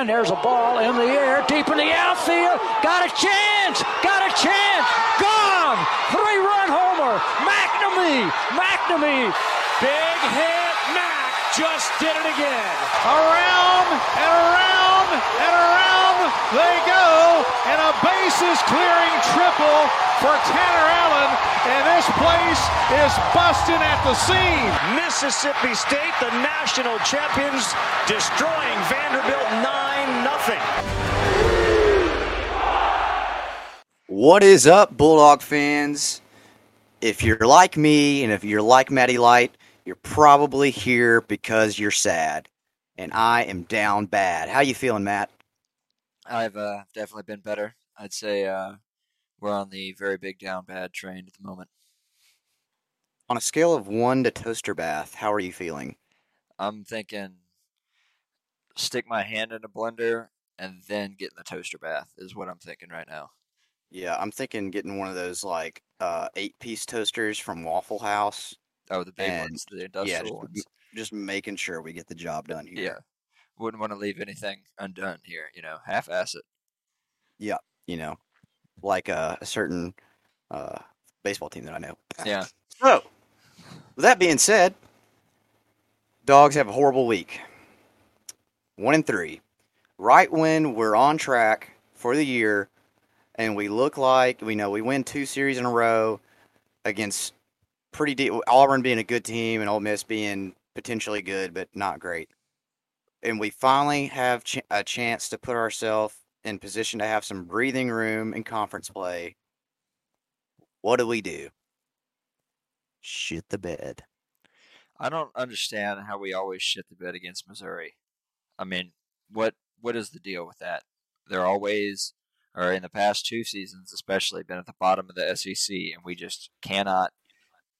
And there's a ball in the air, deep in the outfield. Got a chance! Got a chance! Gone! Three run homer! McNamee! McNamee! Big hit, Mac just did it again. Around and around and around they go, and a bases clearing triple for Tanner Allen, and this place is busting at the seams. Mississippi State, the national champions, destroying Vanderbilt 9 nothing. What is up, Bulldog fans? If you're like me and if you're like Matty Light, you're probably here because you're sad. And I am down bad. How you feeling, Matt? I've uh, definitely been better. I'd say uh, we're on the very big down bad train at the moment. On a scale of one to toaster bath, how are you feeling? I'm thinking stick my hand in a blender and then get in the toaster bath is what I'm thinking right now. Yeah, I'm thinking getting one of those like uh, eight piece toasters from Waffle House. Oh, the big And, ones, the yeah, industrial just, ones. just making sure we get the job done here. Yeah. Wouldn't want to leave anything undone here, you know, half ass it. Yeah, You know, like a, a certain uh, baseball team that I know. Yeah. So, with that being said, dogs have a horrible week. One and three. Right when we're on track for the year, and we look like we know we win two series in a row against pretty deep Auburn being a good team and Ole Miss being potentially good but not great. And we finally have ch- a chance to put ourselves in position to have some breathing room in conference play. What do we do? Shit the bed. I don't understand how we always shit the bed against Missouri. I mean, what what is the deal with that? They're always, or in the past two seasons especially, been at the bottom of the SEC, and we just cannot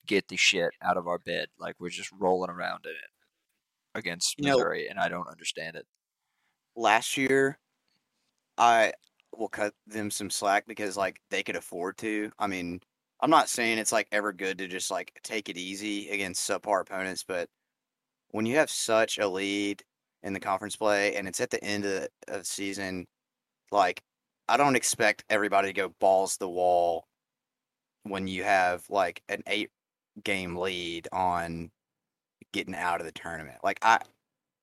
get the shit out of our bed. Like we're just rolling around in it against You know- Missouri, and I don't understand it. last year, I will cut them some slack because like they could afford to. I mean, I'm not saying it's like ever good to just like take it easy against subpar opponents, but when you have such a lead in the conference play and it's at the end of the, of season, like I don't expect everybody to go balls the wall when you have like an eight game lead on getting out of the tournament. Like I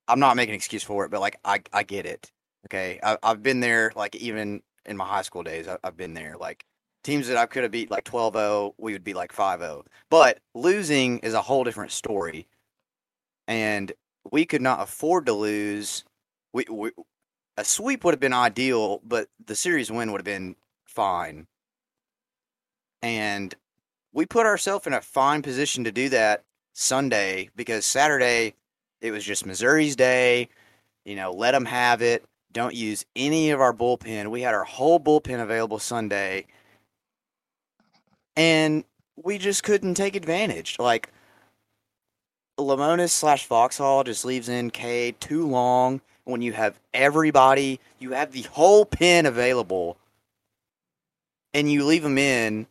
I'm not making an excuse for it, but like I I get it. Okay, I, I've been there. Like even in my high school days, I, I've been there. Like teams that I could have beat like 12-0, we would be like 5-0. But losing is a whole different story, and we could not afford to lose. We, we a sweep would have been ideal, but the series win would have been fine. And we put ourselves in a fine position to do that Sunday because Saturday it was just Missouri's day. You know, let them have it. Don't use any of our bullpen. We had our whole bullpen available Sunday, and we just couldn't take advantage. Like Lemonis slash Foxhall just leaves in Cade too long when you have everybody, you have the whole pen available, and you leave him in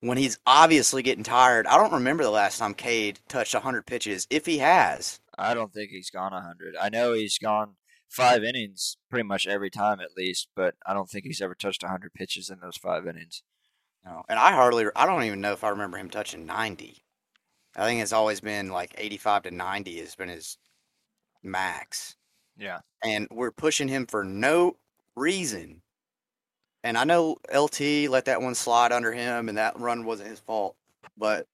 when he's obviously getting tired. I don't remember the last time Cade touched 100 pitches, if he has. I don't think he's gone 100. I know he's gone five innings pretty much every time at least, but I don't think he's ever touched 100 pitches in those five innings. No, and I hardly, I don't even know if I remember him touching 90. I think it's always been like 85 to 90 has been his max. Yeah. And we're pushing him for no reason. And I know LT let that one slide under him and that run wasn't his fault. But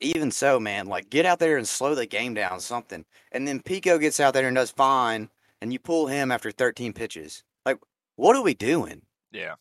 even so, man, like get out there and slow the game down something. And then Pico gets out there and does fine and you pull him after 13 pitches. Like, what are we doing? Yeah.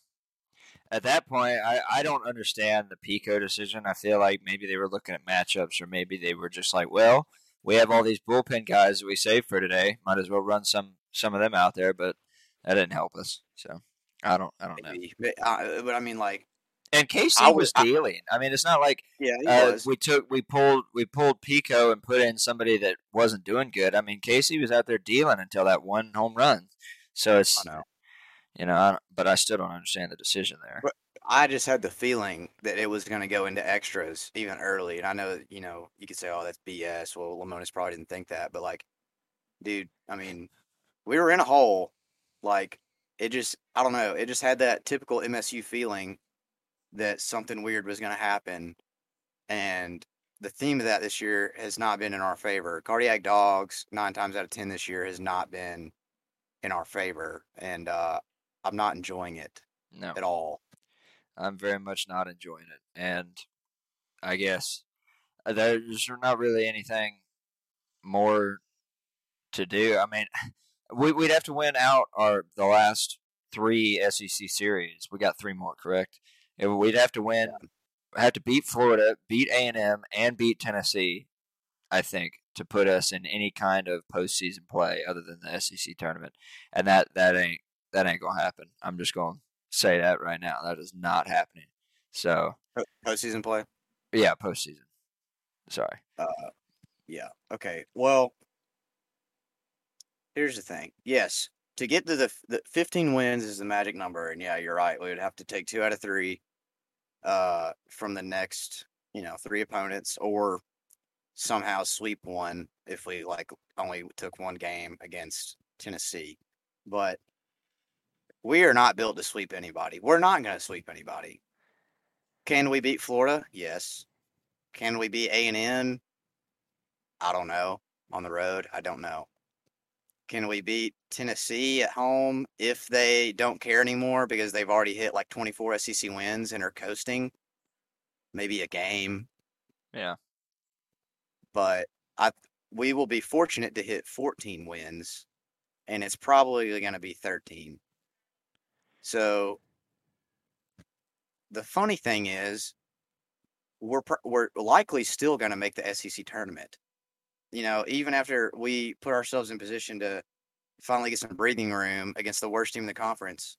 At that point, I, I don't understand the Pico decision. I feel like maybe they were looking at matchups, or maybe they were just like, well, we have all these bullpen guys that we saved for today. Might as well run some some of them out there, but that didn't help us. So I don't I don't know. But, uh, but I mean, like, And Casey I was was- dealing. I mean, it's not like yeah, uh, we took we pulled we pulled Pico and put in somebody that wasn't doing good. I mean, Casey was out there dealing until that one home run. So it's I know. You know, I but I still don't understand the decision there. But- I just had the feeling that it was going to go into extras even early. And I know, you know, you could say, oh, that's BS. Well, Lemonis probably didn't think that. But, like, dude, I mean, we were in a hole. Like it just, I don't know. It just had that typical MSU feeling that something weird was going to happen, and the theme of that this year has not been in our favor. Cardiac Dogs, nine times out of ten this year, has not been in our favor, and uh, I'm not enjoying it No, at all. I'm very much not enjoying it, and I guess uh, there's not really anything more to do. I mean, we, we'd have to win out our the last three SEC series. We got three more, correct? And we'd have to win, have to beat Florida, beat A and M, and beat Tennessee. I think to put us in any kind of postseason play other than the SEC tournament, and that that ain't that ain't gonna happen. I'm just gonna say that right now. That is not happening. So Po- Postseason play. yeah, postseason. Sorry. Uh, yeah. Okay. Well, here's the thing. Yes, to get to the, the 15 wins is the magic number, and yeah, you're right. We would have to take two out of three uh, from the next, you know, three opponents, or somehow sweep one if we like only took one game against Tennessee. But we are not built to sweep anybody. We're not going to sweep anybody. Can we beat Florida? Yes. Can we beat A and M? I don't know. On the road, I don't know. Can we beat Tennessee at home if they don't care anymore because they've already hit like 24 SEC wins and are coasting? Maybe a game, Yeah. but I we will be fortunate to hit 14 wins, and it's probably going to be 13. So the funny thing is, we're we're likely still going to make the SEC tournament. You know, even after we put ourselves in position to finally get some breathing room against the worst team in the conference,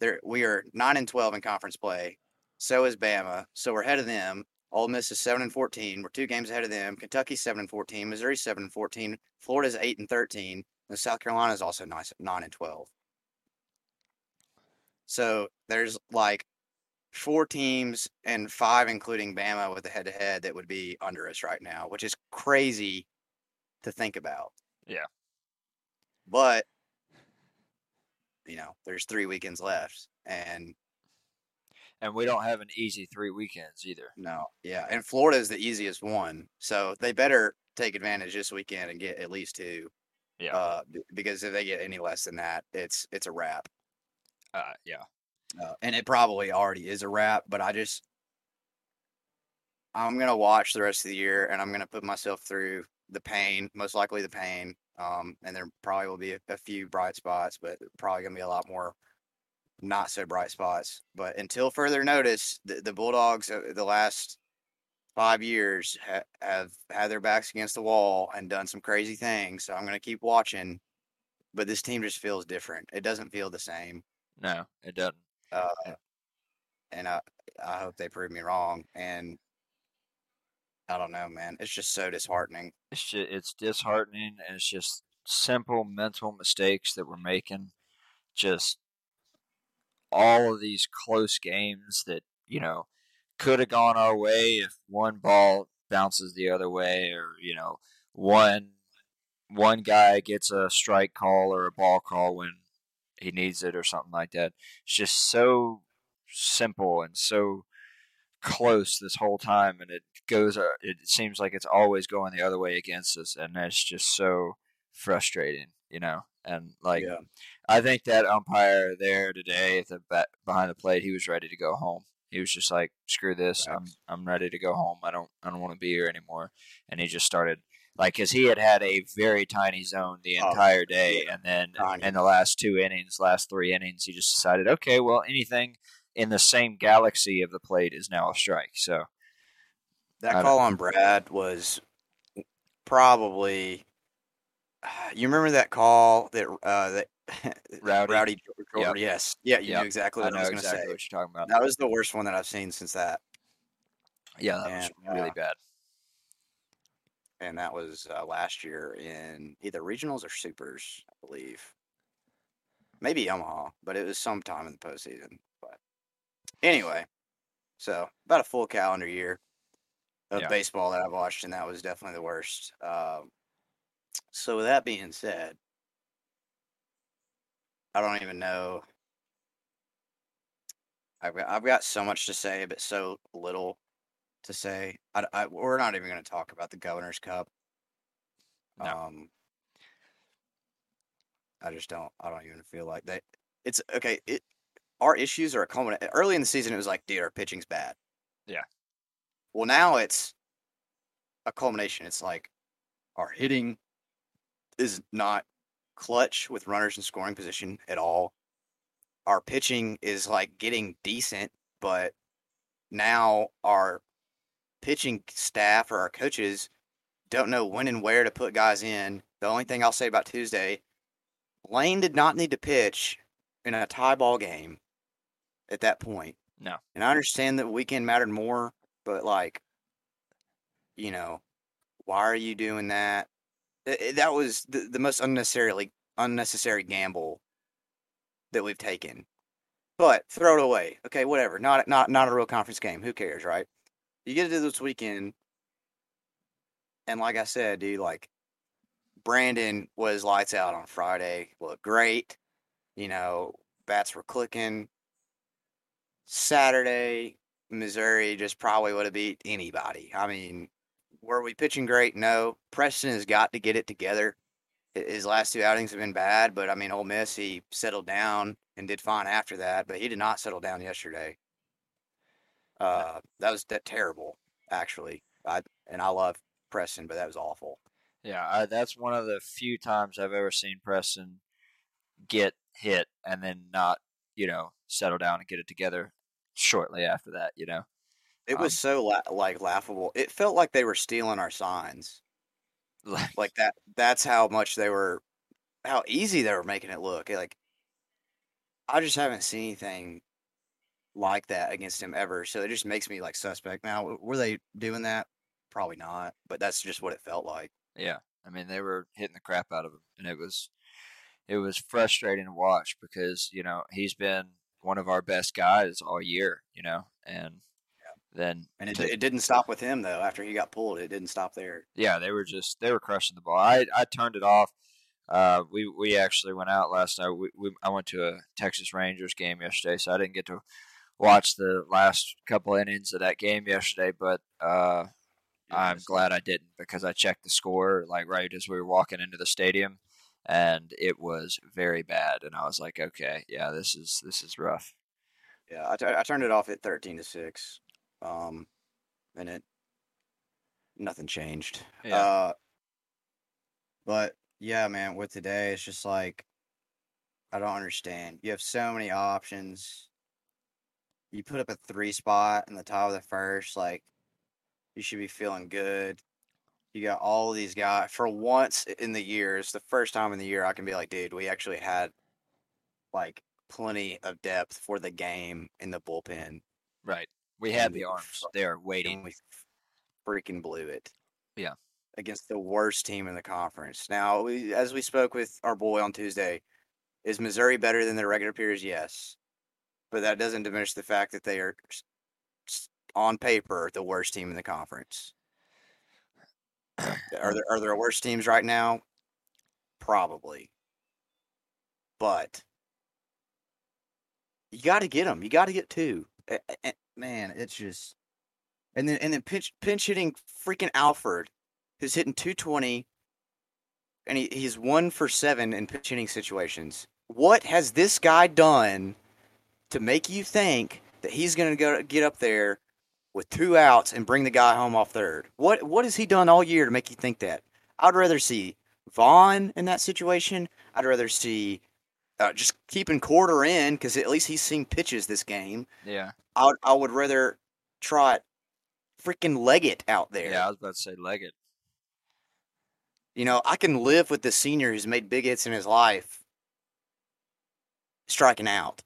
there we are nine and 12 in conference play. So is Bama. So we're ahead of them. Ole Miss is seven and 14. We're two games ahead of them. Kentucky's seven and 14. Missouri's seven and 14. Florida's eight and 13. And South Carolina is also nine, and 12. So there's like four teams and five, including Bama, with a head to head that would be under us right now, which is crazy to think about. Yeah. But, you know, there's three weekends left. And And we don't have an easy three weekends either. no, yeah. And Florida is the easiest one. So they better take advantage this weekend and get at least two. Yeah. Uh, because if they get any less than that, it's it's a wrap. Uh, yeah. Uh, and it probably already is a wrap, but I just I'm gonna watch the rest of the year and I'm gonna put myself through the pain, most likely the pain. Um, and there probably will be a, a few bright spots, but probably gonna be a lot more not so bright spots. But until further notice, the, the Bulldogs uh, the last five years ha- have had their backs against the wall and done some crazy things. So I'm gonna keep watching. But this team just feels different. It doesn't feel the same. No, it doesn't. Uh, and I I hope they prove me wrong. And I don't know, man. It's just so disheartening. It's just, it's disheartening, and it's just simple mental mistakes that we're making. Just all of these close games that you know could have gone our way if one ball bounces the other way, or you know one one guy gets a strike call or a ball call when he needs it or something like that. It's just so simple and so close this whole time, and it goes. uh, It seems like it's always going the other way against us, and that's just so frustrating, you know. And like, Yeah. I think that umpire there today at the ba- behind the plate, he was ready to go home. He was just like, "Screw this! I'm I'm ready to go home. I don't I don't want to be here anymore." And he just started like because he had had a very tiny zone the Oh, entire day, and then in the last two innings, last three innings, he just decided, okay, well, anything in the same galaxy of the plate is now a strike. So That call on Brad was probably. You remember that call that uh, that Rowdy? Rowdy Jordan? Yes, yeah, you Yep. knew exactly what I, know was going to say. what you're talking about. That was the worst one that I've seen since that, yeah, that was really uh, bad. And that was uh, last year in either regionals or supers, I believe. Maybe Omaha, but it was sometime in the postseason. But anyway, so about a full calendar year of Yeah. baseball that I've watched, and that was definitely the worst. Um, so with that being said, I don't even know. I've got, I've got so much to say, but so little to say. I, I- we're not even going to talk about the Governor's Cup. No. Um, I just don't. I don't even feel like that. It's okay. It our issues are a culmination. Early in the season, it was like, dude, our pitching's bad. Yeah. Well, now it's a culmination. It's like our hitting is not clutch with runners in scoring position at all. Our pitching is like getting decent, but now our pitching staff or our coaches don't know when and where to put guys in. The only thing I'll say about Tuesday, Lane did not need to pitch in a tie ball game at that point. No. And I understand that weekend mattered more, but like, you know, why are you doing that? I- eh, That was the, the most unnecessarily unnecessary gamble that we've taken. But throw it away. Okay, whatever. Not not not a real conference game. Who cares, right? You get to do this weekend, and like I said, dude, like Brandon was lights out on Friday. Looked great. You know, bats were clicking. Saturday, Missouri just probably would have beat anybody. I mean, were we pitching great? No. Preston has got to get it together. His last two outings have been bad, but I mean, Ole Miss, he settled down and did fine after that, but he did not settle down yesterday. Uh, that was that terrible, actually. I and I love Preston, but that was awful. Yeah, I, that's one of the few times I've ever seen Preston get hit and then not, you know, settle down and get it together shortly after that. You know, It was so la- like laughable. It felt like they were stealing our signs. like Like that. That's how much they were, how easy they were making it look. Like I just haven't seen anything like that against him ever. So it just makes me like suspect. Now, were they doing that? Probably not. But that's just what it felt like. Yeah, I mean they were hitting the crap out of him, and it was it was frustrating to watch because you know he's been one of our best guys all year, you know, and then And it, to- it didn't stop with him though. After he got pulled, it didn't stop there. yeah, they were just they were crushing the ball. I I turned it off. Uh, we we actually went out last night. We, we I went to a Texas Rangers game yesterday, so I didn't get to watch the last couple innings of that game yesterday. But uh, I'm glad I didn't because I checked the score like right as we were walking into the stadium, and it was very bad. And I was like, okay, yeah, this is this is rough. Yeah, I, t- I turned it off at thirteen to six, um, and it nothing changed. Yeah. Uh, but yeah, man, with today, it's just like I don't understand. You have so many options. You put up a three spot in the top of the first, like you should be feeling good. You got all these guys for once in the year. It's the first time in the year I can be like, dude, we actually had like plenty of depth for the game in the bullpen. Right. We had And the arms there waiting. we freaking blew it. Yeah. Against the worst team in the conference. Now, we, as we spoke with our boy on Tuesday, is Missouri better than their regular peers? Yes. But that doesn't diminish the fact that they are, on paper, the worst team in the conference. are there are there worse teams right now? Probably. But you got to get them. You got to get two. Man, it's just and then and then pinch pinch hitting freaking Alford, who's hitting 220, and he, he's one for seven in pinch hitting situations. What has this guy done to make you think that he's going to go get up there with two outs and bring the guy home off third? What what has he done all year to make you think that? I'd rather see Vaughn in that situation. I'd rather see uh, just keeping quarter in because at least he's seen pitches this game. Yeah. I would, I would rather trot freaking Leggett out there. Yeah, I was about to say Leggett. You know, I can live with the senior who's made big hits in his life striking out.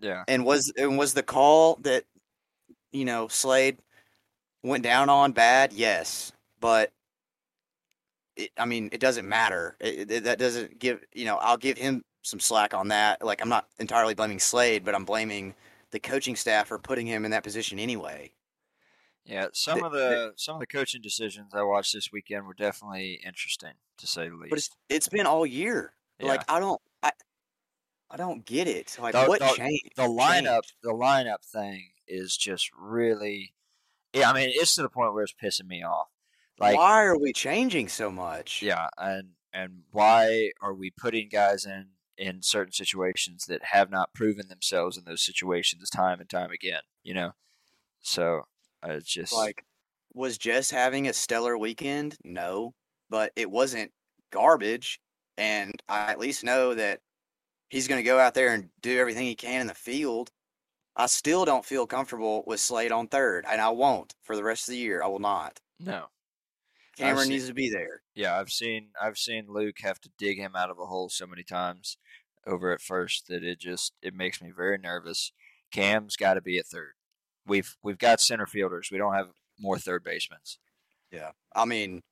Yeah. And was and was the call that you know Slate went down on bad? Yes, but it, I mean it doesn't matter. It, it- that doesn't give you know I'll give him some slack on that. Like I'm not entirely blaming Slate, but I'm blaming the coaching staff for putting him in that position anyway. Yeah, some The- of the some of the coaching decisions I watched this weekend were definitely interesting, to say the least. But it's it's been all year. Like I don't I don't get it. Like The- what the- changed? the lineup changed? the lineup thing is just really yeah, I mean it's to the point where it's pissing me off. Like Why are we changing so much? yeah, and and why are we putting guys in in certain situations that have not proven themselves in those situations time and time again, you know? So it's just Like, was Jess having a stellar weekend? No, but it wasn't garbage. And I at least know that he's going to go out there and do everything he can in the field. I still don't feel comfortable with Slate on third, and I won't for the rest of the year. I will not. no. Cameron seen- needs to be there. Yeah, I've seen I've seen Luke have to dig him out of a hole so many times over at first that it just it makes me very nervous. Cam's got to be at third. We've we've got center fielders. We don't have more third basemen. Yeah. I mean,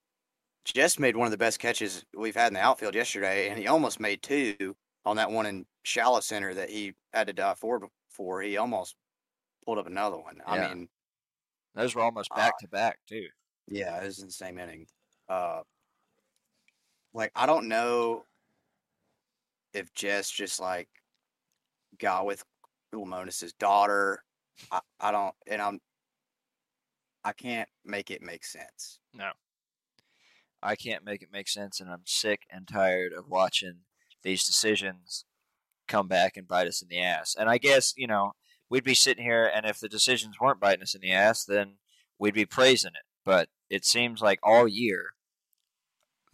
Jess made one of the best catches we've had in the outfield yesterday, and he almost made two on that one in shallow center that he had to forward for. He almost pulled up another one. Yeah. I mean, Those were almost back to back too. yeah, it was in the same inning. Uh, like I don't know if Jess just like got with Lemonis's daughter. I, I don't, and I'm, I can't make it make sense. No. I can't make it make sense, and I'm sick and tired of watching these decisions come back and bite us in the ass. And I guess, you know, we'd be sitting here, and if the decisions weren't biting us in the ass, then we'd be praising it. But it seems like all year,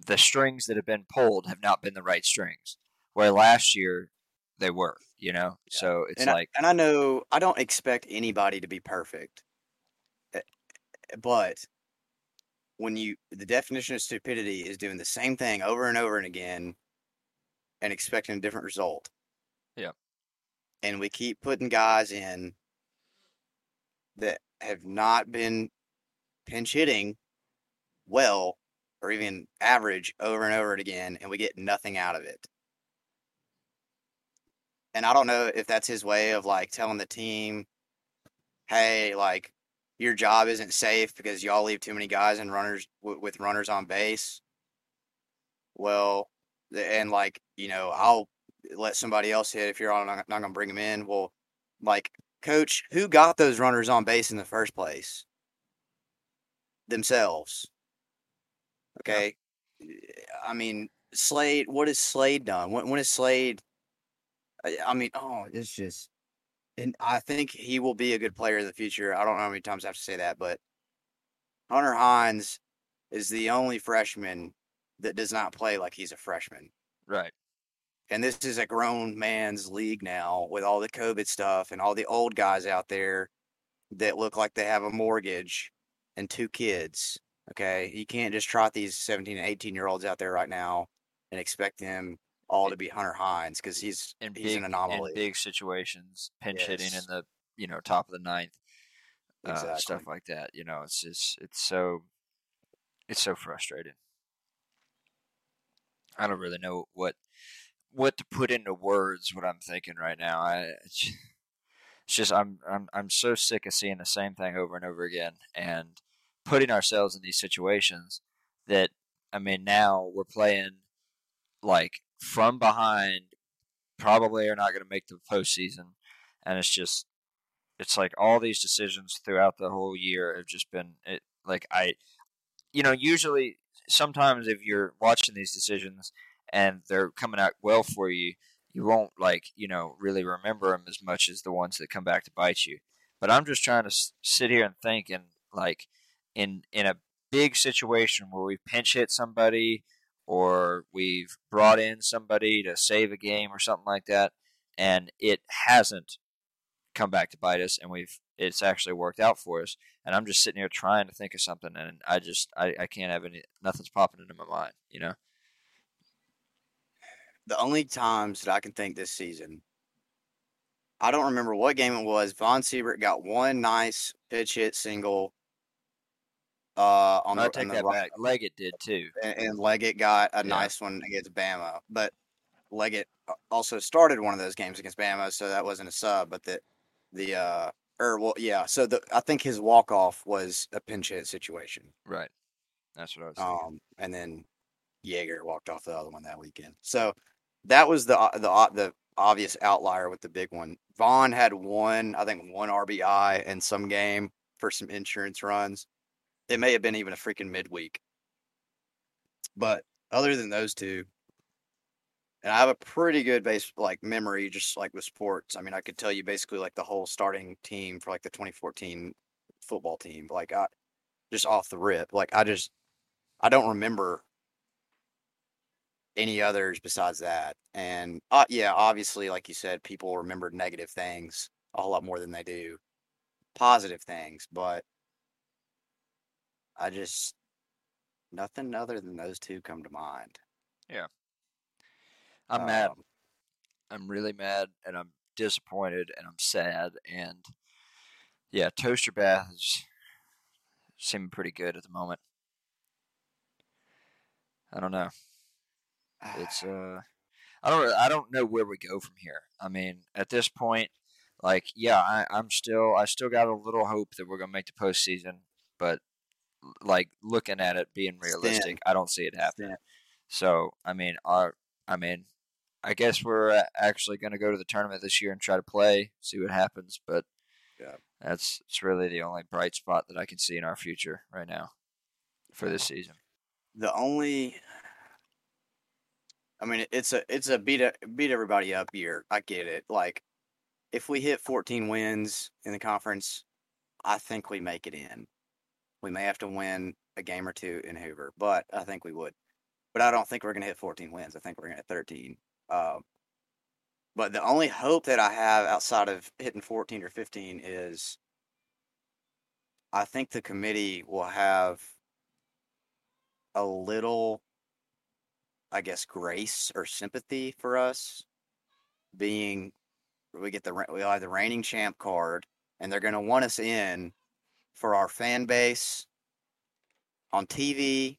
the strings that have been pulled have not been the right strings, where last year they were, you know? So it's and like, I, and I know I don't expect anybody to be perfect, eh, but when you the definition of stupidity is doing the same thing over and over and again and expecting a different result. Yeah. And we keep putting guys in that have not been pinch hitting well or even average over and over again and we get nothing out of it. And I don't know if that's his way of like telling the team, hey, like your job isn't safe because y'all leave too many guys and runners w- with runners on base. Well, and like you know, I'll let somebody else hit if you're all not, not going to bring them in. Well, like coach, who got those runners on base in the first place? Themselves. Okay. I mean, Slate. What has Slate done? When, when has Slate? I, I mean, oh, it's just and I think he will be a good player in the future. I don't know how many times I have to say that, but Hunter Hines is the only freshman that does not play like he's a freshman. right. And this is a grown man's league now with all the COVID stuff and all the old guys out there that look like they have a mortgage and two kids. Okay. You can't just trot these 17 and 18 year olds out there right now and expect them all to be Hunter Hines because he's in he's big an anomaly. in big situations, pinch hitting in the you know top of the ninth, uh, stuff like that. You know, it's just it's so it's so frustrating. I don't really know what what to put into words. What I'm thinking right now, I it's just I'm I'm I'm so sick of seeing the same thing over and over again and putting ourselves in these situations that I mean now we're playing like from behind probably are not going to make the postseason, and it's just it's like all these decisions throughout the whole year have just been it, like I, you know, usually sometimes if you're watching these decisions and they're coming out well for you, you won't like you know really remember them as much as the ones that come back to bite you. But I'm just trying to s- sit here and think and like in in a big situation where we've pinch hit somebody or we've brought in somebody to save a game or something like that, and it hasn't come back to bite us, and we've it's actually worked out for us. And I'm just sitting here trying to think of something, and I just I, I can't have any nothing's popping into my mind, you know. the only times that I can think this season, I don't remember what game it was. Von Siebert got one nice pitch hit single. Uh, on I the, take on the that right- back. Leggett did too. and, and Leggett got a Yeah. nice one against Bama, but Leggett also started one of those games against Bama, so that wasn't a sub. But the the uh, or well, yeah. So the I think his walk off was a pinch hit situation. Right. That's what I was. Thinking. Um, and then Yeager walked off the other one that weekend. So that was the the the obvious outlier with the big one. Vaughn had one, I think, one RBI in some game for some insurance runs. It may have been even a freaking midweek. But other than those two, and I have a pretty good base like memory, just like with sports. I mean, I could tell you basically like the whole starting team for like the 2014 football team. Like I just off the rip. Like I just I don't remember any others besides that. And uh, yeah, obviously, like you said, people remember negative things a whole lot more than they do positive things. But I just nothing other than those two come to mind. I'm mad. Um, I'm really mad, and I'm disappointed, and I'm sad, and yeah, toaster bath is seeming pretty good at the moment. I don't know. It's uh, I don't I don't know where we go from here. I mean, at this point, like yeah, I, I'm still I still got a little hope that we're gonna make the postseason, but like looking at it being realistic, I don't see it happening. So I mean, our I mean, I guess we're uh, actually going to go to the tournament this year and try to play, see what happens. But Yeah. that's it's really the only bright spot that I can see in our future right now for this season. the only I mean it's a it's a beat a, beat everybody up year. I get it. Like if we hit 14 wins in the conference, I think we make it in. We may have to win a game or two in Hoover, but I think we would. But I don't think we're going to hit 14 wins. I think we're going to hit 13. Um, but the only hope that I have outside of hitting 14 or 15 is I think the committee will have a little, I guess, grace or sympathy for us being we get the we have the reigning champ card, and they're going to want us in for our fan base on TV.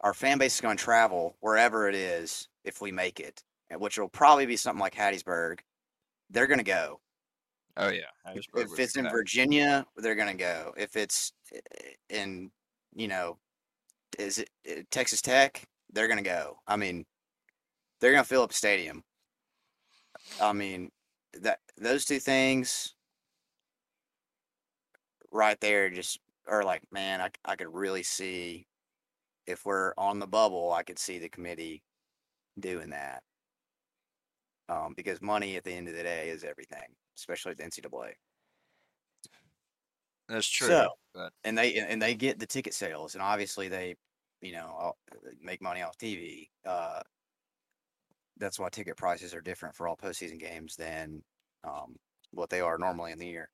Our fan base is going to travel wherever it is if we make it, which will probably be something like Hattiesburg. They're going to go. Oh yeah, If, if it's in Virginia, they're going to go. If it's in, you know, is it uh, Texas Tech? They're going to go. I mean, they're going to fill up a stadium. I mean, that those two things right there just are like, man, I, I could really see if we're on the bubble, I could see the committee doing that. Um, because money at the end of the day is everything, especially at the NCAA. that's true. So- but and they and they get the ticket sales, and obviously they, you know, make money off TV. Uh, that's why ticket prices are different for all postseason games than um, what they are normally in the year.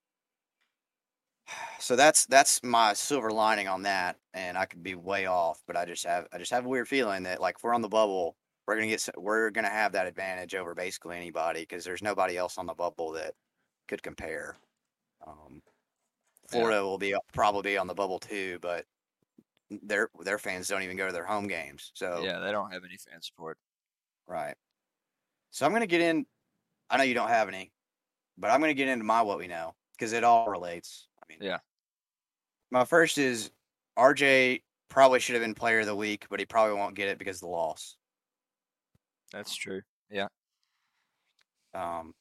So that's that's my silver lining on that, and I could be way off, but I just have I just have a weird feeling that like if we're on the bubble, we're gonna get we're gonna have that advantage over basically anybody because there's nobody else on the bubble that could compare. Um, Yeah. Florida will be probably on the bubble too, but their their fans don't even go to their home games. So yeah, they don't have any fan support. right. So I'm gonna get in. I know you don't have any, but I'm gonna get into my what we know because it all relates. I mean, Yeah. My first is RJ probably should have been player of the week, but he probably won't get it because of the loss. That's true. Yeah, Um,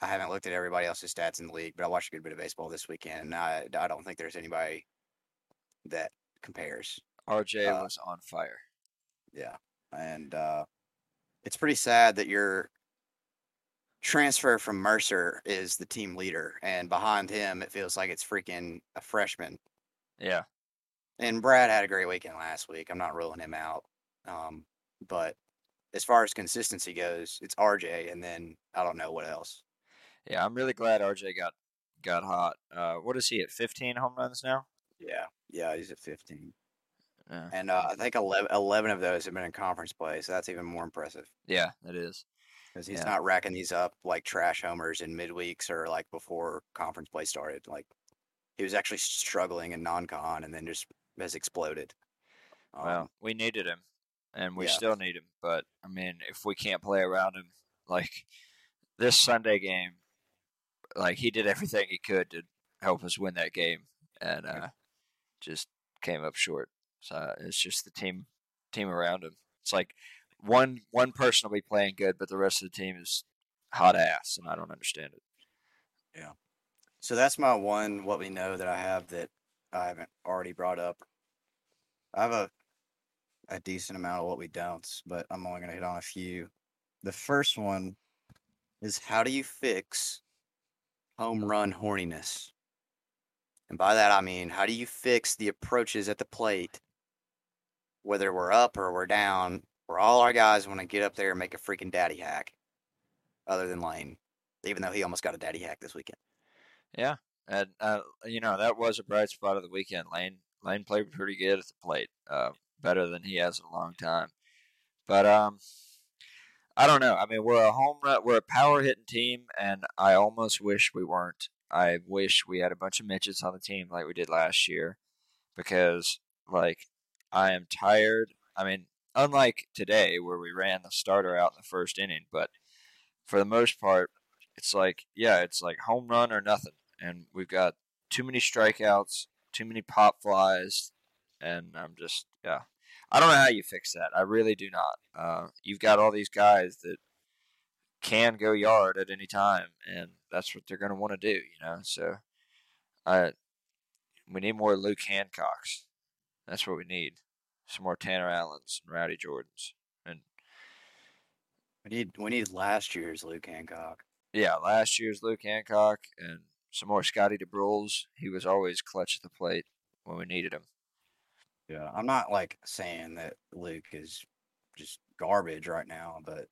I haven't looked at everybody else's stats in the league, but I watched a good bit of baseball this weekend, and I, I don't think there's anybody that compares. RJ Uh, was on fire. Yeah, and uh, it's pretty sad that your transfer from Mercer is the team leader, and behind him, it feels like it's freaking a freshman. Yeah, And Brad had a great weekend last week. I'm not ruling him out, um, but as far as consistency goes, it's RJ, and then I don't know what else. yeah. I'm really glad RJ got got hot. Uh, what is he at? 15 home runs now. Yeah, yeah, he's at 15. Yeah, And uh, I think 11, 11 of those have been in conference play, so that's even more impressive yeah, it is. because he's Yeah. not racking these up like trash homers in midweeks or like before conference play started. Like he was actually struggling in non-con and then just has exploded. Um, Well, we needed him, and we yeah. still need him. But I mean, if we can't play around him, like this Sunday game, like he did everything he could to help us win that game, and uh, just came up short. So it's just the team team around him. It's like one one person will be playing good, but the rest of the team is hot ass, and I don't understand it. Yeah. So that's my one. What we know that I have that I haven't already brought up. I have a a decent amount of what we don't, but I'm only going to hit on a few. The first one is how do you fix home run horniness? And by that I mean how do you fix the approaches at the plate, whether we're up or we're down, where all our guys want to get up there and make a freaking daddy hack, other than Lane, even though he almost got a daddy hack this weekend. Yeah, and uh, you know that was a bright spot of the weekend. Lane Lane played pretty good at the plate, uh, better than he has in a long time. But um, I don't know. I mean, we're a home run, we're a power hitting team, and I almost wish we weren't. I wish we had a bunch of midgets on the team like we did last year, because like I am tired. I mean, unlike today where we ran the starter out in the first inning, but for the most part, it's like yeah, it's like home run or nothing, and we've got too many strikeouts, too many pop flies, and I'm just yeah. I don't know how you fix that. I really do not. Uh, you've got all these guys that can go yard at any time, and that's what they're going to want to do. You know, so I we need more Luke Hancocks. That's what we need. Some more Tanner Allens and Rowdy Jordans, and We need we need last year's Luke Hancock. yeah, last year's Luke Hancock and some more Scotty Dubrules. He was always clutch at the plate when we needed him. Yeah, I'm not like saying that Luke is just garbage right now, but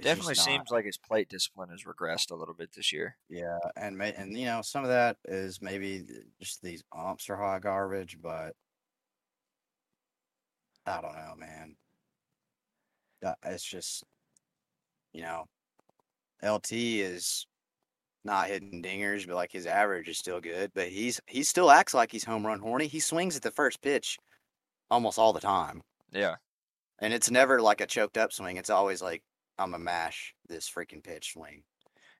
Definitely seems like his plate discipline has regressed a little bit this year. Yeah, and may, and you know some of that is maybe just these umps are hot garbage, but I don't know, man. Uh, It's just you know, LT is not hitting dingers, but like his average is still good. But he's he still acts like he's home run horny. He swings at the first pitch almost all the time, Yeah, and it's never like a choked up swing. It's always like I'm a mash this freaking pitch swing.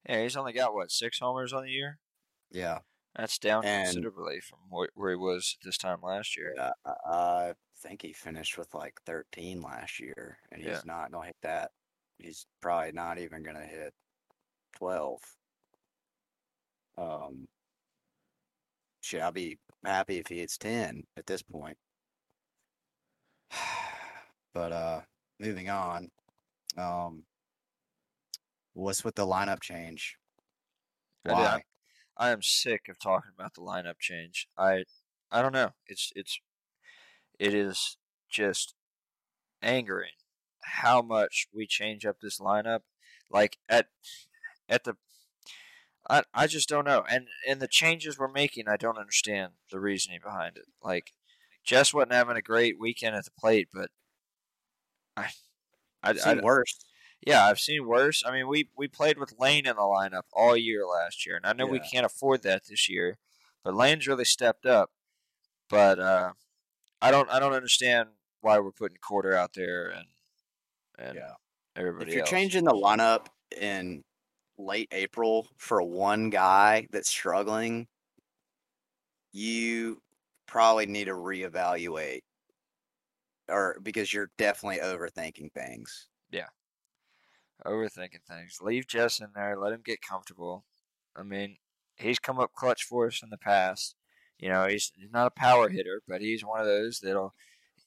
yeah. He's only got what six homers on the year. Yeah. That's down And- considerably from wh- where he was this time last year. Yeah, I, I think he finished with like 13 last year, and he's not gonna hit that. He's probably not even gonna hit 12. Um, shit, I'll be happy if he hits 10 at this point. But uh, moving on. Um, what's with the lineup change? I I- Why? I am sick of talking about the lineup change. I I don't know. It's it's it is just angering how much we change up this lineup. Like at at the I I just don't know. And and the changes we're making, I don't understand the reasoning behind it. Like Jess wasn't having a great weekend at the plate, but I I, I've I, seen worse. yeah, I've seen worse. I mean, we we played with Lane in the lineup all year last year, and I know we can't afford that this year. But Lane's really stepped up. But uh, I don't I don't understand why we're putting Quarter out there and and Yeah. everybody If you're else. changing the lineup in late April for one guy that's struggling, you probably need to reevaluate, or because you're definitely overthinking things. Yeah. Overthinking things. Leave Jess in there. Let him get comfortable. I mean, he's come up clutch for us in the past. You know, he's, he's not a power hitter, but he's one of those that'll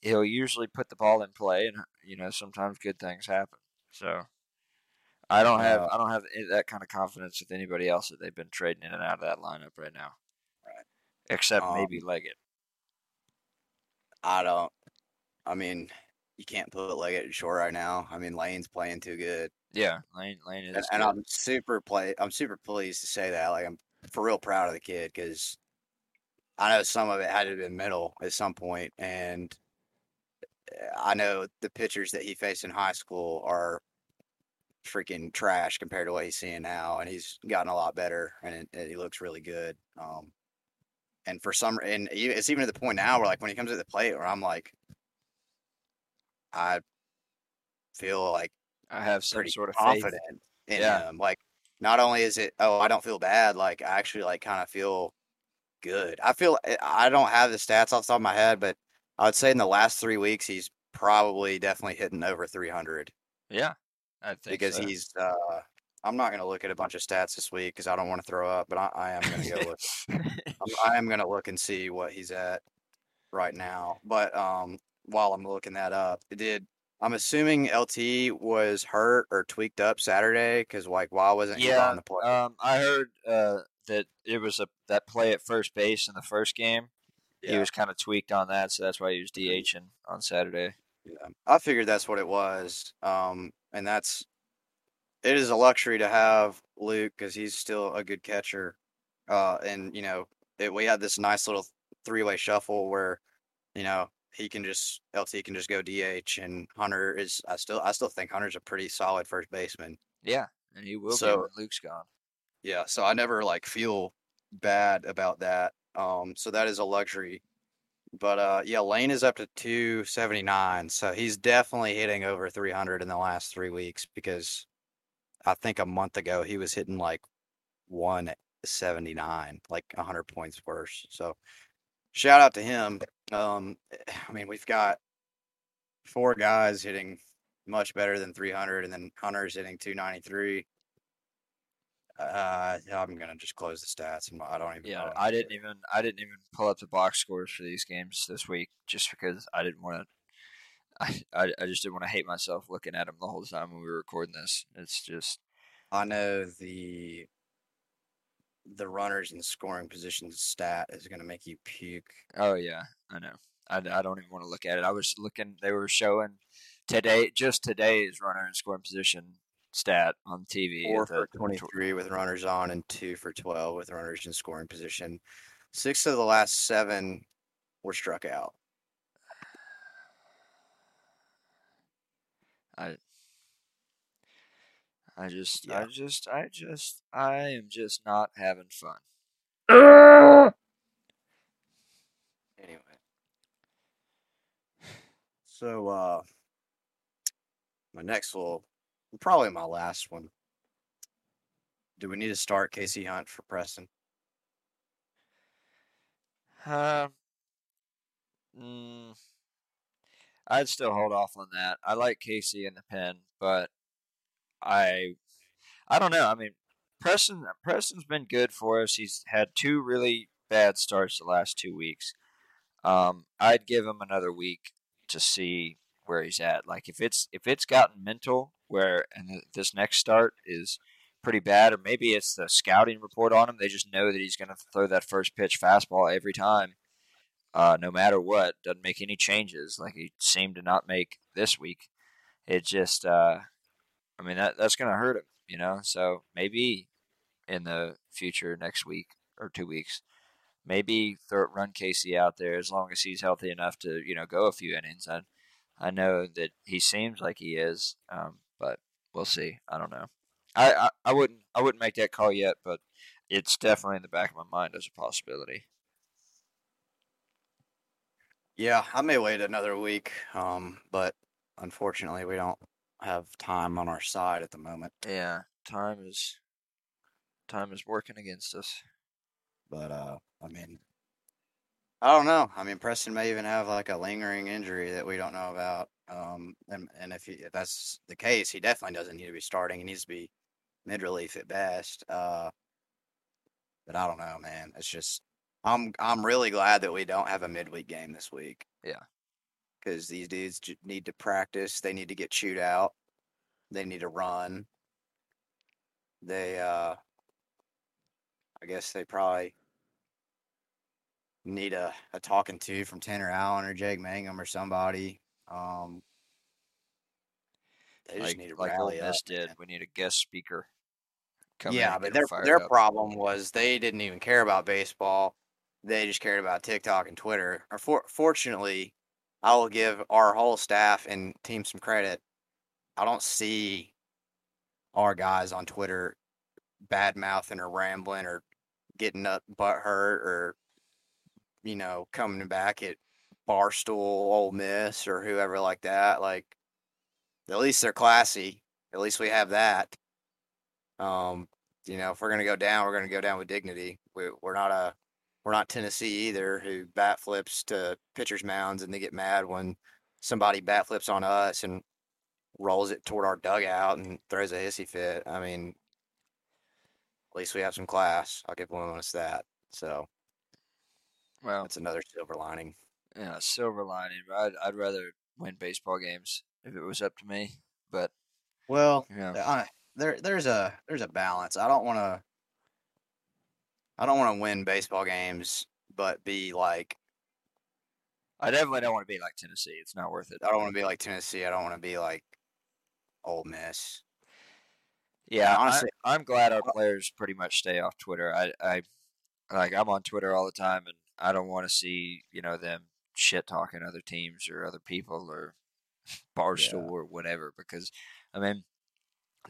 he'll usually put the ball in play, and you know sometimes good things happen. So I don't have Uh, I don't have that kind of confidence with anybody else that they've been trading in and out of that lineup right now, Right. except Um, maybe Leggett. I don't. I mean, you can't put Leggett in short right now. I mean, Lane's playing too good, Yeah, Lane Lane is. and, and. I'm super play. I'm super pleased to say that. Like, I'm for real proud of the kid because I know some of it had to have been mental at some point, and uh, I know the pitchers that he faced in high school are freaking trash compared to what he's seeing now, and he's gotten a lot better, and, it, and he looks really good. Um, and for some, and it's even to the point now where, like, when he comes at the plate, where I'm like, I feel like I have some sort of faith. confident in Yeah. him. Like, not only is it, oh, I don't feel bad. Like, I actually like kind of feel good. I feel I- I don't have the stats off the top of my head, but I would say in the last three weeks he's probably definitely hitting over 300. Yeah, because so. he's. Uh, I'm not going to look at a bunch of stats this week because I don't want to throw up, but I, I am going to go look. I'm, I am going to look and see what he's at right now. But um, while I'm looking that up, it did. I'm assuming LT was hurt or tweaked up Saturday because like why wasn't he on the play? Um, I heard uh, that it was a that play at first base in the first game. He was kind of tweaked on that, so that's why he was DHing on Saturday. Yeah, I figured that's what it was. Um, and that's it is a luxury to have Luke because he's still a good catcher. Uh, and you know, it, we had this nice little three-way shuffle where, you know, he can just LT can just go DH, and Hunter is. I still I still think Hunter's a pretty solid first baseman. Yeah, and he will be So- when Luke's gone. Yeah, so I never like feel bad about that. Um, so that is a luxury. But uh, yeah, Lane is up to 279, so he's definitely hitting over 300 in the last three weeks because I think a month ago he was hitting like 179, like 100 points worse. So shout out to him. Um, I mean, we've got four guys hitting much better than 300, and then Hunter's hitting 293. Uh, I'm gonna just close the stats, and I don't even. Yeah, don't I didn't even I didn't even pull up the box scores for these games this week just because I didn't want to. I, I I just didn't want to hate myself looking at them the whole time when we were recording this. It's just I know the the runners in scoring positions stat is gonna make you puke. oh yeah, I know. I, I don't even want to look at it. I was looking. They were showing today just today's runner in scoring position stat on TV. Four for 23 with runners on, and two for 12 with runners in scoring position. Six of the last seven were struck out. I I just Yeah. I just I just I am just not having fun. Anyway, so uh, my next will probably my last one. Do we need to start Casey Hunt for Preston? Uh, mm, I'd still hold off on that. I like Casey in the pen, but I I don't know. I mean, Preston Preston's been good for us. He's had two really bad starts the last two weeks. Um, I'd give him another week to see where he's at. Like if it's if it's gotten mental where and this next start is pretty bad, or maybe it's the scouting report on him. They just know that he's going to throw that first pitch fastball every time, uh, no matter what. Doesn't make any changes like he seemed to not make this week. It just, uh, I mean, that that's going to hurt him, you know. So maybe in the future, next week or two weeks, maybe throw, run Casey out there as long as he's healthy enough to, you know, go a few innings. I, I know that he seems like he is, um, but we'll see. I don't know. I, I, I wouldn't I wouldn't make that call yet, but it's definitely in the back of my mind as a possibility. Yeah, I may wait another week, um, but unfortunately, we don't have time on our side at the moment. Yeah, time is time is working against us. But uh, I mean, I don't know. I mean, Preston may even have like a lingering injury that we don't know about. Um, and and if, he, if that's the case, he definitely doesn't need to be starting. He needs to be mid relief at best. Uh, but I don't know, man. It's just I'm I'm really glad that we don't have a midweek game this week. Yeah. because these dudes need to practice. They need to get chewed out. They need to run. They uh, I guess they probably need a, a talking to from Tanner Allen or Jake Mangum or somebody. Um, they just Like need to like rally up. Did. We need a guest speaker. Come Yeah, but their their up. problem was they didn't even care about baseball. They just cared about TikTok and Twitter. Or for, fortunately, I will give our whole staff and team some credit. I don't see our guys on Twitter bad mouthing or rambling or getting up butt hurt or you know coming back at Barstool, Ole Miss, or whoever like that. Like at least they're classy. At least we have that. Um, you know, if we're gonna go down, we're gonna go down with dignity. We, we're not a we're not Tennessee either, who bat flips to pitchers' mounds and they get mad when somebody bat flips on us. And rolls it toward our dugout and throws a hissy fit. I mean, at least we have some class. I'll give us that. So Well, that's another silver lining. Yeah, silver lining. But I'd, I'd rather win baseball games if it was up to me. But Well, yeah, I, there there's a there's a balance. I don't want to I don't want to win baseball games, but be like I definitely don't want to be like Tennessee. It's not worth it. I don't want to be like Tennessee. I don't want to be like Ole Miss. Yeah, honestly- I, I'm glad our players pretty much stay off Twitter. I, I like I'm on Twitter all the time, and I don't want to see you know them shit talking other teams or other people or barstool or whatever because I mean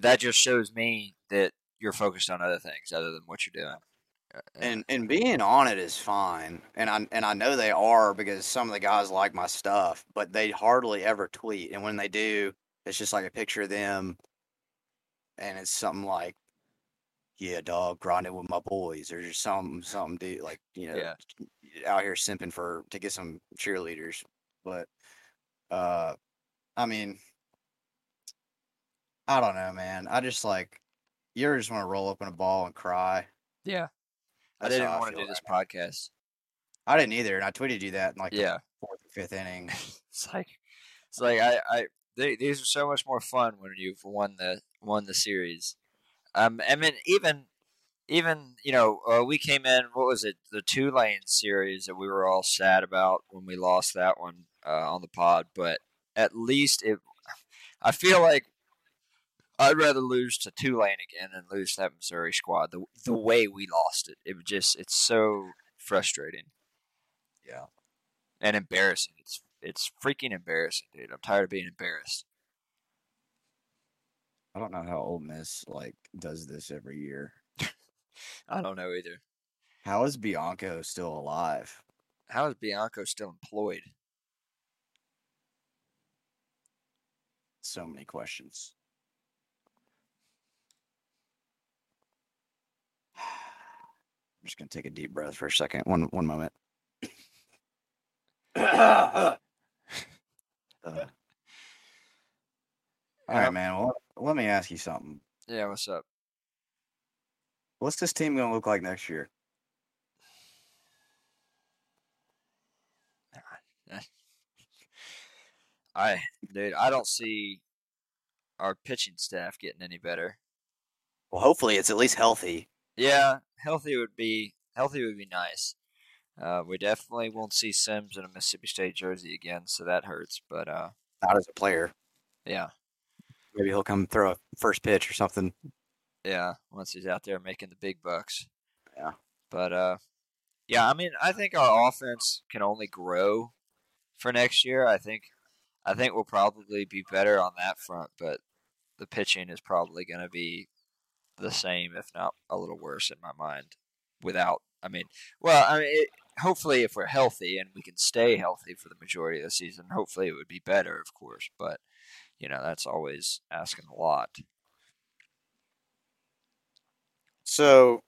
that just shows me that you're focused on other things other than what you're doing. Uh, And and being on it is fine. And I and I know they are because some of the guys like my stuff, but they hardly ever tweet. And when they do, it's just like a picture of them and it's something like yeah, dog, grinding with my boys, or just some something dude like, you know, Yeah. out here simping for to get some cheerleaders. But uh I mean I don't know, man. I just like you ever just want to roll up in a ball and cry. yeah, I That's didn't want to do this right podcast. I didn't either, and I tweeted you that in like Yeah, fourth or fifth inning. it's like it's like I I they, these are so much more fun when you've won the won the series. Um, I mean even even you know uh, we came in what was it the Tulane series that we were all sad about when we lost that one uh, on the pod, but at least it I feel like I'd rather lose to Tulane again than lose that Missouri squad. The the way we lost it, it just it's so frustrating. Yeah. and embarrassing. It's it's freaking embarrassing, dude. I'm tired of being embarrassed. I don't know how Ole Miss like does this every year. I don't know either. How is Bianco still alive? How is Bianco still employed? So many questions. I'm just gonna take a deep breath for a second. One one moment. Uh, all right, man. Well, let me ask you something. Yeah, what's up? What's this team gonna look like next year? I dude, I don't see our pitching staff getting any better. Well, hopefully it's at least healthy. Yeah, healthy would be healthy would be nice. Uh, we definitely won't see Sims in a Mississippi State jersey again, so that hurts. But uh, Not as a player. yeah, Maybe he'll come throw a first pitch or something. yeah, once he's out there making the big bucks. Yeah. But uh, yeah, I mean, I think our offense can only grow for next year. I think, I think we'll probably be better on that front, but the pitching is probably going to be the same, if not a little worse, in my mind. Without, I mean, well, I mean, it, hopefully, if we're healthy and we can stay healthy for the majority of the season, hopefully it would be better, of course. But you know, that's always asking a lot. So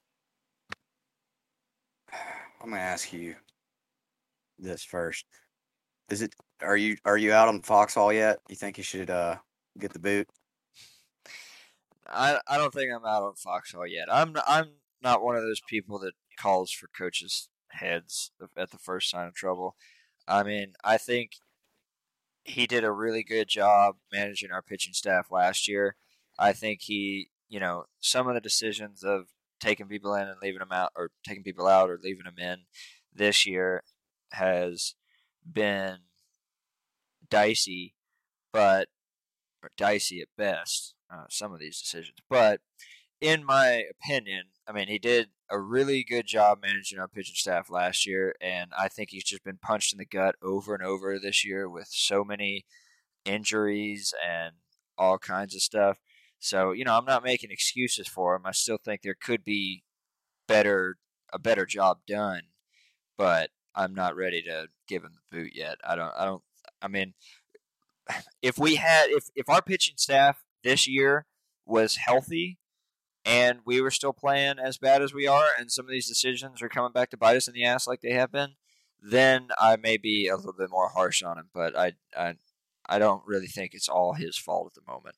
I'm gonna ask you this first. Is it are you are you out on Foxhall yet? You think you should uh get the boot? I I don't think I'm out on Foxhall yet. I'm I'm not one of those people that calls for coaches' heads at the first sign of trouble. I mean, I think he did a really good job managing our pitching staff last year. I think he, you know, some of the decisions of taking people in and leaving them out, or taking people out or leaving them in this year has been dicey, but dicey at best. Uh, some of these decisions, but in my opinion, I mean, he did a really good job managing our pitching staff last year, and I think he's just been punched in the gut over and over this year with so many injuries and all kinds of stuff. So, you know, I'm not making excuses for him. I still think there could be better a better job done, but I'm not ready to give him the boot yet. I don't I don't I mean if we had if if our pitching staff this year was healthy and we were still playing as bad as we are and some of these decisions are coming back to bite us in the ass like they have been, then I may be a little bit more harsh on him. But I I I don't really think it's all his fault at the moment.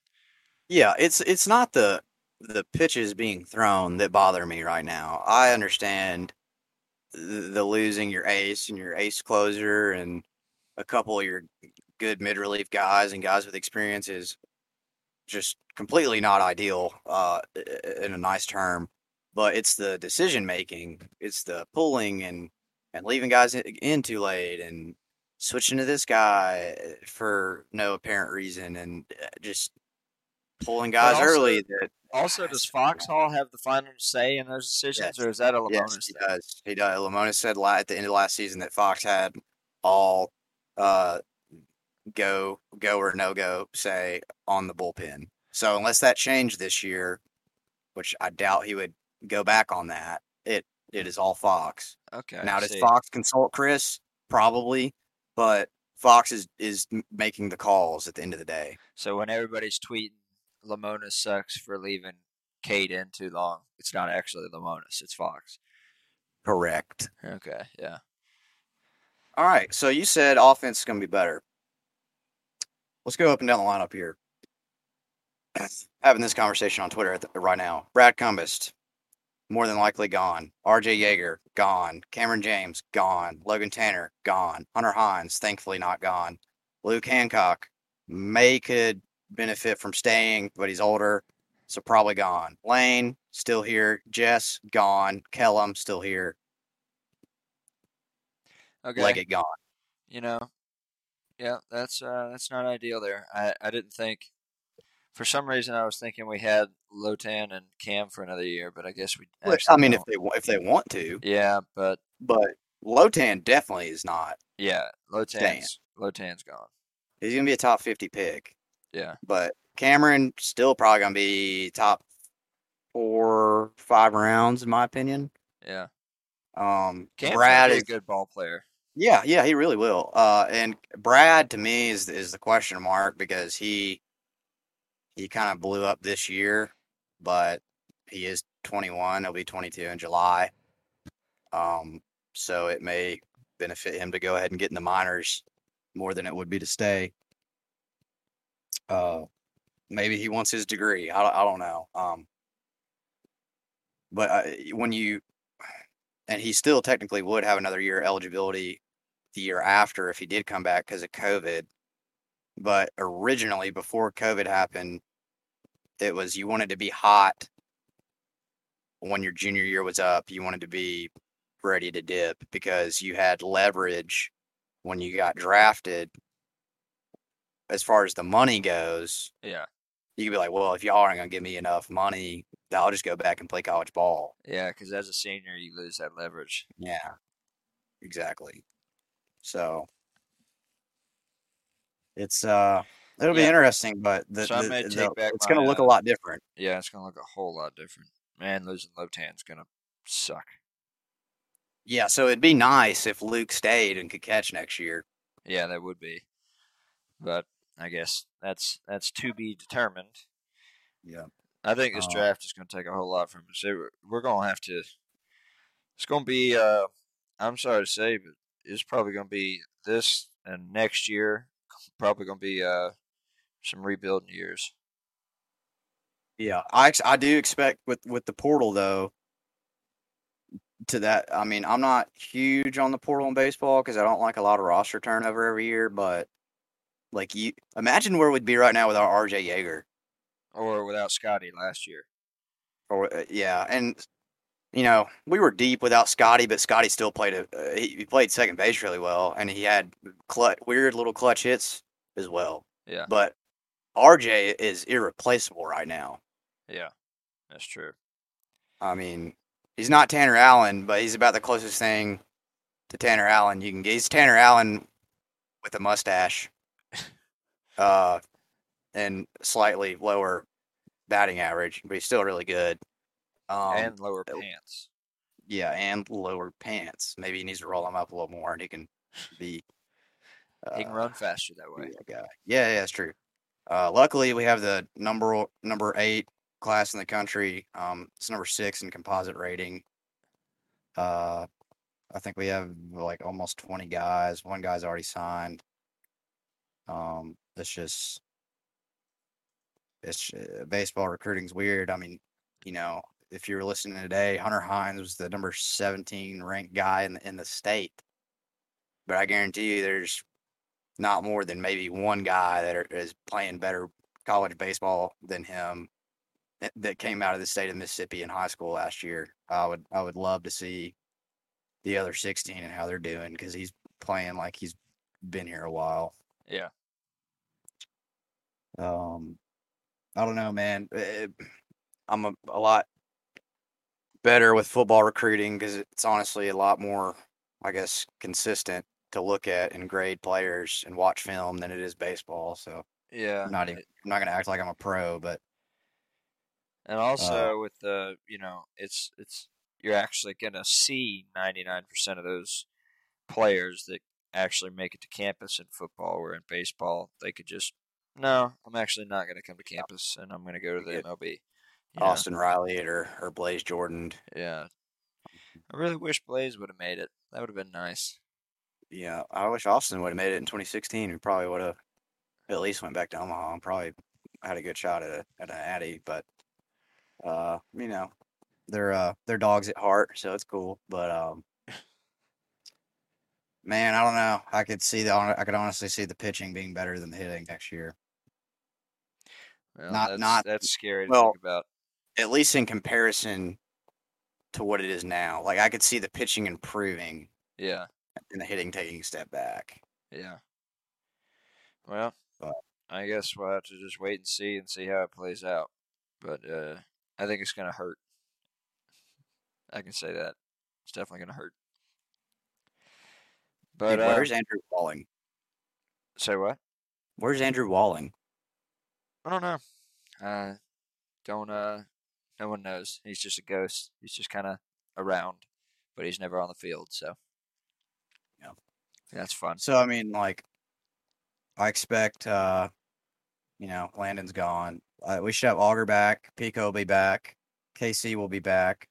Yeah, it's it's not the the pitches being thrown that bother me right now. I understand the, losing your ace and your ace closer and a couple of your good mid relief guys and guys with experience is just completely not ideal uh, in a nice term. But it's the decision making, it's the pulling and and leaving guys in too late and switching to this guy for no apparent reason and uh, just pulling guys also- early that Also, does Fox Foxhall have the final say in those decisions, Yes. or is that a Lemonis Yes, he thing? does. He does. Lemonis said at the end of last season that Fox had all uh, go go or no go say on the bullpen. So unless that changed this year, which I doubt he would go back on that, it it is all Fox. Okay. now does. Fox consult Chris? Probably, but Fox is is making the calls at the end of the day. So when everybody's tweeting Lemonis sucks for leaving Cade in too long, it's not actually Lemonis's, it's Fox. Correct. Okay, yeah. All right. So you said offense is going to be better. Let's go up and down the lineup here. Having this conversation on Twitter at the, right now. Brad Cumbest, more than likely gone. RJ Yeager, gone. Kamren James, gone. Logan Tanner, gone. Hunter Hines, thankfully not gone. Luke Hancock may could benefit from staying, but he's older, so probably gone. Lane, still here. Jess, gone. Kellum, still here. Okay. Leggett, gone. you know, yeah, that's uh, that's not ideal there. I, I didn't think, for some reason, I was thinking we had Logan and Cam for another year, but I guess we. Actually I mean, if don't. they if they want to, yeah, but but Logan definitely is not. yeah, Logan's Logan's gone. He's gonna be a top fifty pick, Yeah, but Cameron still probably gonna be top four, five rounds in my opinion. yeah. Um, Cam's Brad is a good ball player. Yeah, yeah, he really will. Uh, and Brad to me is is the question mark because he he kind of blew up this year, but he is 21. He'll be 22 in July. Um, so it may benefit him to go ahead and get in the minors more than it would be to stay. Uh, maybe he wants his degree. I, I don't know. Um, but uh, when you and he still technically would have another year eligibility the year after if he did come back because of COVID. But originally, before COVID happened, it was you wanted to be hot when your junior year was up. You wanted to be ready to dip because you had leverage when you got drafted. As far as the money goes, Yeah, you could be like, well, if y'all aren't going to give me enough money, I'll just go back and play college ball. yeah. Because as a senior, you lose that leverage. Yeah, exactly. So it's uh, it'll be interesting, but the, So the- the- it's going to look a uh, lot different. Yeah, it's gonna look a whole lot different. Man, losing Logan's gonna suck. Yeah, so it'd be nice if Luke stayed and could catch next year. Yeah, that would be. But I guess that's that's to be determined. Yeah. I think this Uh, draft is going to take a whole lot from us. We're going to have to. It's going to be. Uh, I'm sorry to say, but it's probably going to be this and next year. Probably going to be uh, some rebuilding years. Yeah, I I do expect with with the portal though. To that, I mean, I'm not huge on the portal in baseball because I don't like a lot of roster turnover every year. But like you, imagine where we'd be right now without RJ Yeager. Or without Scotty last year. Or uh, yeah, and you know we were deep without Scotty, but Scotty still played a uh, he, he played second base really well, and he had clutch, weird little clutch hits as well. Yeah, But RJ is irreplaceable right now. yeah, that's true. I mean, he's not Tanner Allen, but he's about the closest thing to Tanner Allen you can get. He's Tanner Allen with a mustache, uh, and slightly lower batting average, but he's still really good. Um, and lower uh, pants. yeah, and lower pants. Maybe he needs to roll them up a little more, and he can be. Uh, He can run faster that way. Yeah, yeah, that's true. Uh, luckily, we have the number number eight class in the country. Um, it's number six in composite rating. Uh, I think we have like almost twenty guys. One guy's already signed. Um, it's just it's uh, baseball recruiting's weird. I mean, you know, if you were listening today, Hunter Hines was the number 17 ranked guy in the, in the state. But I guarantee you, there's not more than maybe one guy that are, is playing better college baseball than him that, that came out of the state of Mississippi in high school last year. I would I would love to see the other 16 and how they're doing because he's playing like he's been here a while. Yeah. Um, I don't know, man. It, I'm a, a lot better with football recruiting because it's honestly a lot more, I guess, consistent to look at and grade players and watch film than it is baseball. So Yeah. I'm not even, I'm not gonna act like I'm a pro, but And uh, also with the, you know, it's it's you're actually gonna see 99% of those players that actually make it to campus in football. Where in baseball, they could just, no, I'm actually not gonna come to campus, and I'm gonna go to the MLB. Know? Austin Riley or or Blaze Jordan, Yeah. I really wish Blaze would have made it. That would have been nice. yeah, I wish Austin would have made it in 2016. We probably would have at least went back to Omaha and probably had a good shot at a, at an Addy. But uh, you know, they're uh they're dogs at heart, so it's cool. But um, man, I don't know. I could see the I could honestly see the pitching being better than the hitting next year, Well, Not- that's, not- that's scary to well, think about. At least in comparison to what it is now. Like I could see the pitching improving Yeah. and the hitting taking a step back. Yeah. Well, But- I guess we'll have to just wait and see and see how it plays out. But uh, I think it's going to hurt. I can say that. It's definitely going to hurt. But Dude, uh, where's Andrew Walling? say what? Where's Andrew Walling? I don't know. Uh, don't uh, no one knows. He's just a ghost. He's just kind of around, but he's never on the field. So Yeah. that's fun. So I mean, like, I expect, uh, you know, Landon's gone. Uh, we should have Auger back. Pico will be back. KC will be back.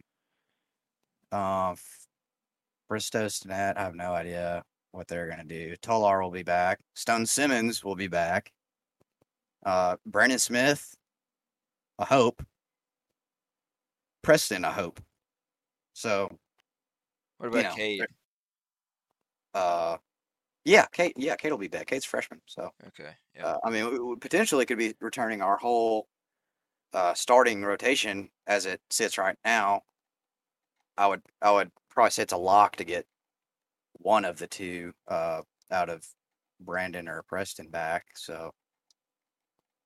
Uh, F- Fristoe Stinnett, I have no idea what they're gonna do. Tolar will be back. Stone Simmons will be back. Uh, Brandon Smith, I hope. Preston, I hope. So, What you about know, Cade? uh, yeah, Cade, yeah, Cade will be back. Cade's freshman, so. Okay, yeah, Uh, I mean, we, we potentially could be returning our whole uh, starting rotation as it sits right now. I would, I would probably say it's a lock to get one of the two uh, out of Brandon or Preston back. So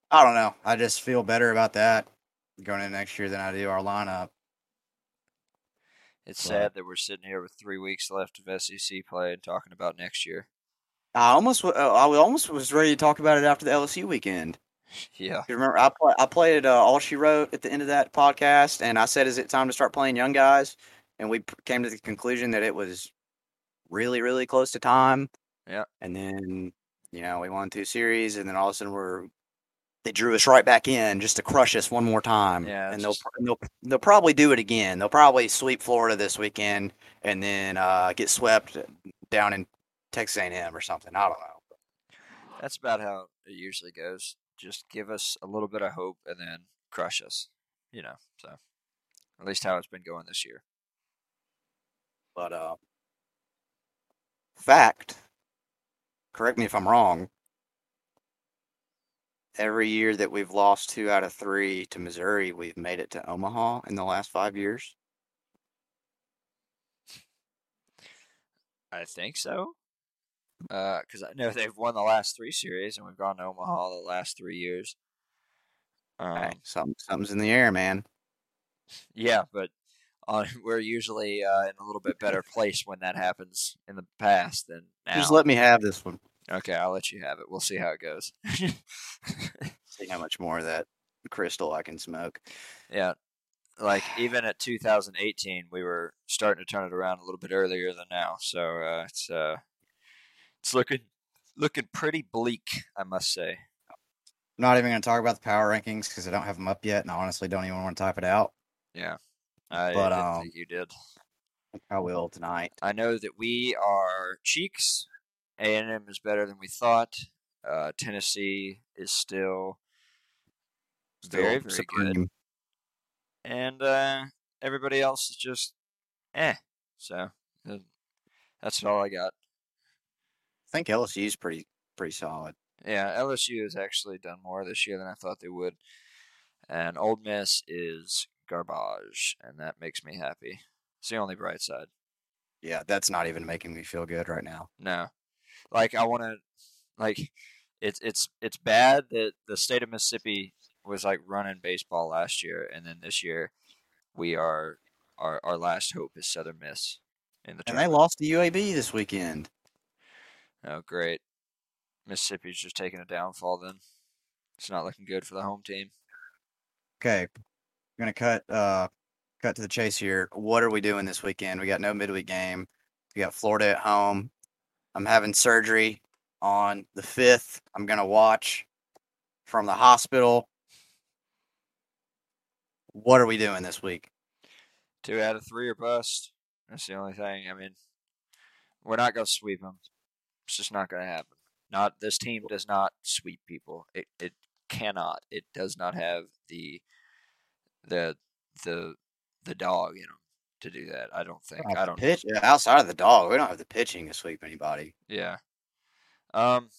I don't know. I just feel better about that going into next year than I do our lineup. it's but- sad that we're sitting here with three weeks left of SEC play and talking about next year. I almost, uh, I almost was ready to talk about it after the LSU weekend. Yeah, You remember, I play, I played uh, all she wrote at the end of that podcast, and I said, "Is it time to start playing young guys?" And we came to the conclusion that it was really, really close to time. Yeah. And then, you know, we won two series, and then all of a sudden we're they drew us right back in just to crush us one more time. Yeah, And they'll just- they'll they'll probably do it again. They'll probably sweep Florida this weekend, and then uh, get swept down in Texas A&M or something. I don't know. that's about how it usually goes. Just give us a little bit of hope and then crush us. You know, so at least how it's been going this year. But uh, fact, correct me if I'm wrong. Every year that we've lost two out of three to Missouri, we've made it to Omaha in the last five years. I think so. Because I know they've won the last three series, and we've gone to Omaha the last three years. Um, something, something's in the air, man. Yeah, but uh, we're usually uh, in a little bit better place when that happens in the past than now. Just let me have this one. Okay, I'll let you have it. We'll see how it goes. See how much more of that crystal I can smoke. yeah, like even at 2018, we were starting to turn it around a little bit earlier than now. So uh, it's uh, it's looking looking pretty bleak, I must say. I'm not even going to talk about the power rankings because I don't have them up yet, and I honestly don't even want to type it out. Yeah, I But, um, think you did. I will tonight. I know that we are cheeks. A and M is better than we thought. Uh, Tennessee is still Still very, very good. and uh, everybody else is just eh. So uh, that's all I got. I think LSU is pretty pretty solid. Yeah, LSU has actually done more this year than I thought they would, and Ole Miss is garbage, and that makes me happy. It's the only bright side. Yeah, that's not even making me feel good right now. No, like I want to, like it's it's it's bad that the state of Mississippi was like running baseball last year, and then this year we are our our last hope is Southern Miss in the And they lost to UAB this weekend. Oh, great! Mississippi's just taking a downfall. Then it's not looking good for the home team. Okay, we're gonna cut uh cut to the chase here. What are we doing this weekend? We got no midweek game. We got Florida at home. I'm having surgery on the fifth. I'm gonna watch from the hospital. What are we doing this week? Two out of three are bust. That's the only thing. I mean, we're not gonna sweep them. It's just not gonna happen. Not this team does not sweep people. It it cannot. It does not have the the the the dog in them to do that. I don't think. I don't. pitch yeah, outside of the dog. We don't have the pitching to sweep anybody. Yeah. Um.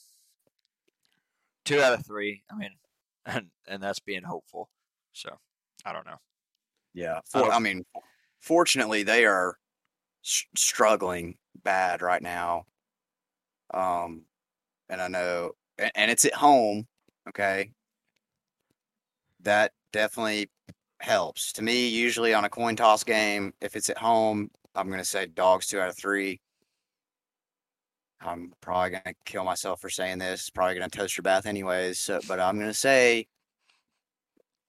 Two out of three. I mean, and and that's being hopeful. So I don't know. Yeah, I for, don't- I mean, fortunately, they are s- struggling bad right now. Um, and I know, and, and it's at home. Okay, that definitely helps to me. Usually on a coin toss game, if it's at home, I'm gonna say dogs two out of three. I'm probably gonna kill myself for saying this. Probably gonna toast your bath anyways. So, but I'm gonna say,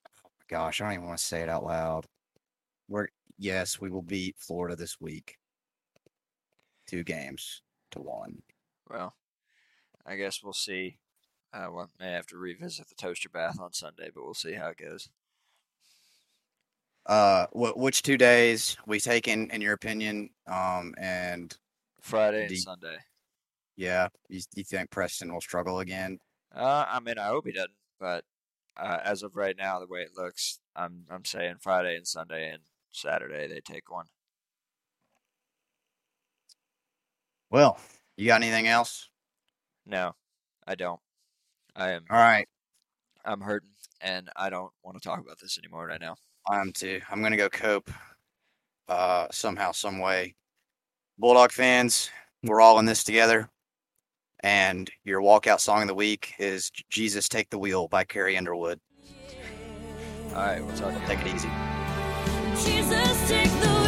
oh my gosh, I don't even want to say it out loud. We're yes, we will beat Florida this week. Two games to one. Well, I guess we'll see. Uh, we may have to revisit the toaster bath on Sunday, but we'll see how it goes. Uh, wh- which two days we take in in your opinion? Um, and Friday and The- Sunday. yeah, you, you think Preston will struggle again? Uh, I mean, I hope he doesn't, but uh, as of right now, the way it looks, I'm I'm saying Friday and Sunday and Saturday they take one. Well, you got anything else? No, I don't. I am All right, I'm hurting, and I don't want to talk about this anymore right now. I'm to. I'm going to go cope uh, somehow, some way. Bulldog fans, we're all in this together. And your walkout song of the week is Jesus Take the Wheel by Carrie Underwood. All right, we'll talk. Take it easy. Jesus, take the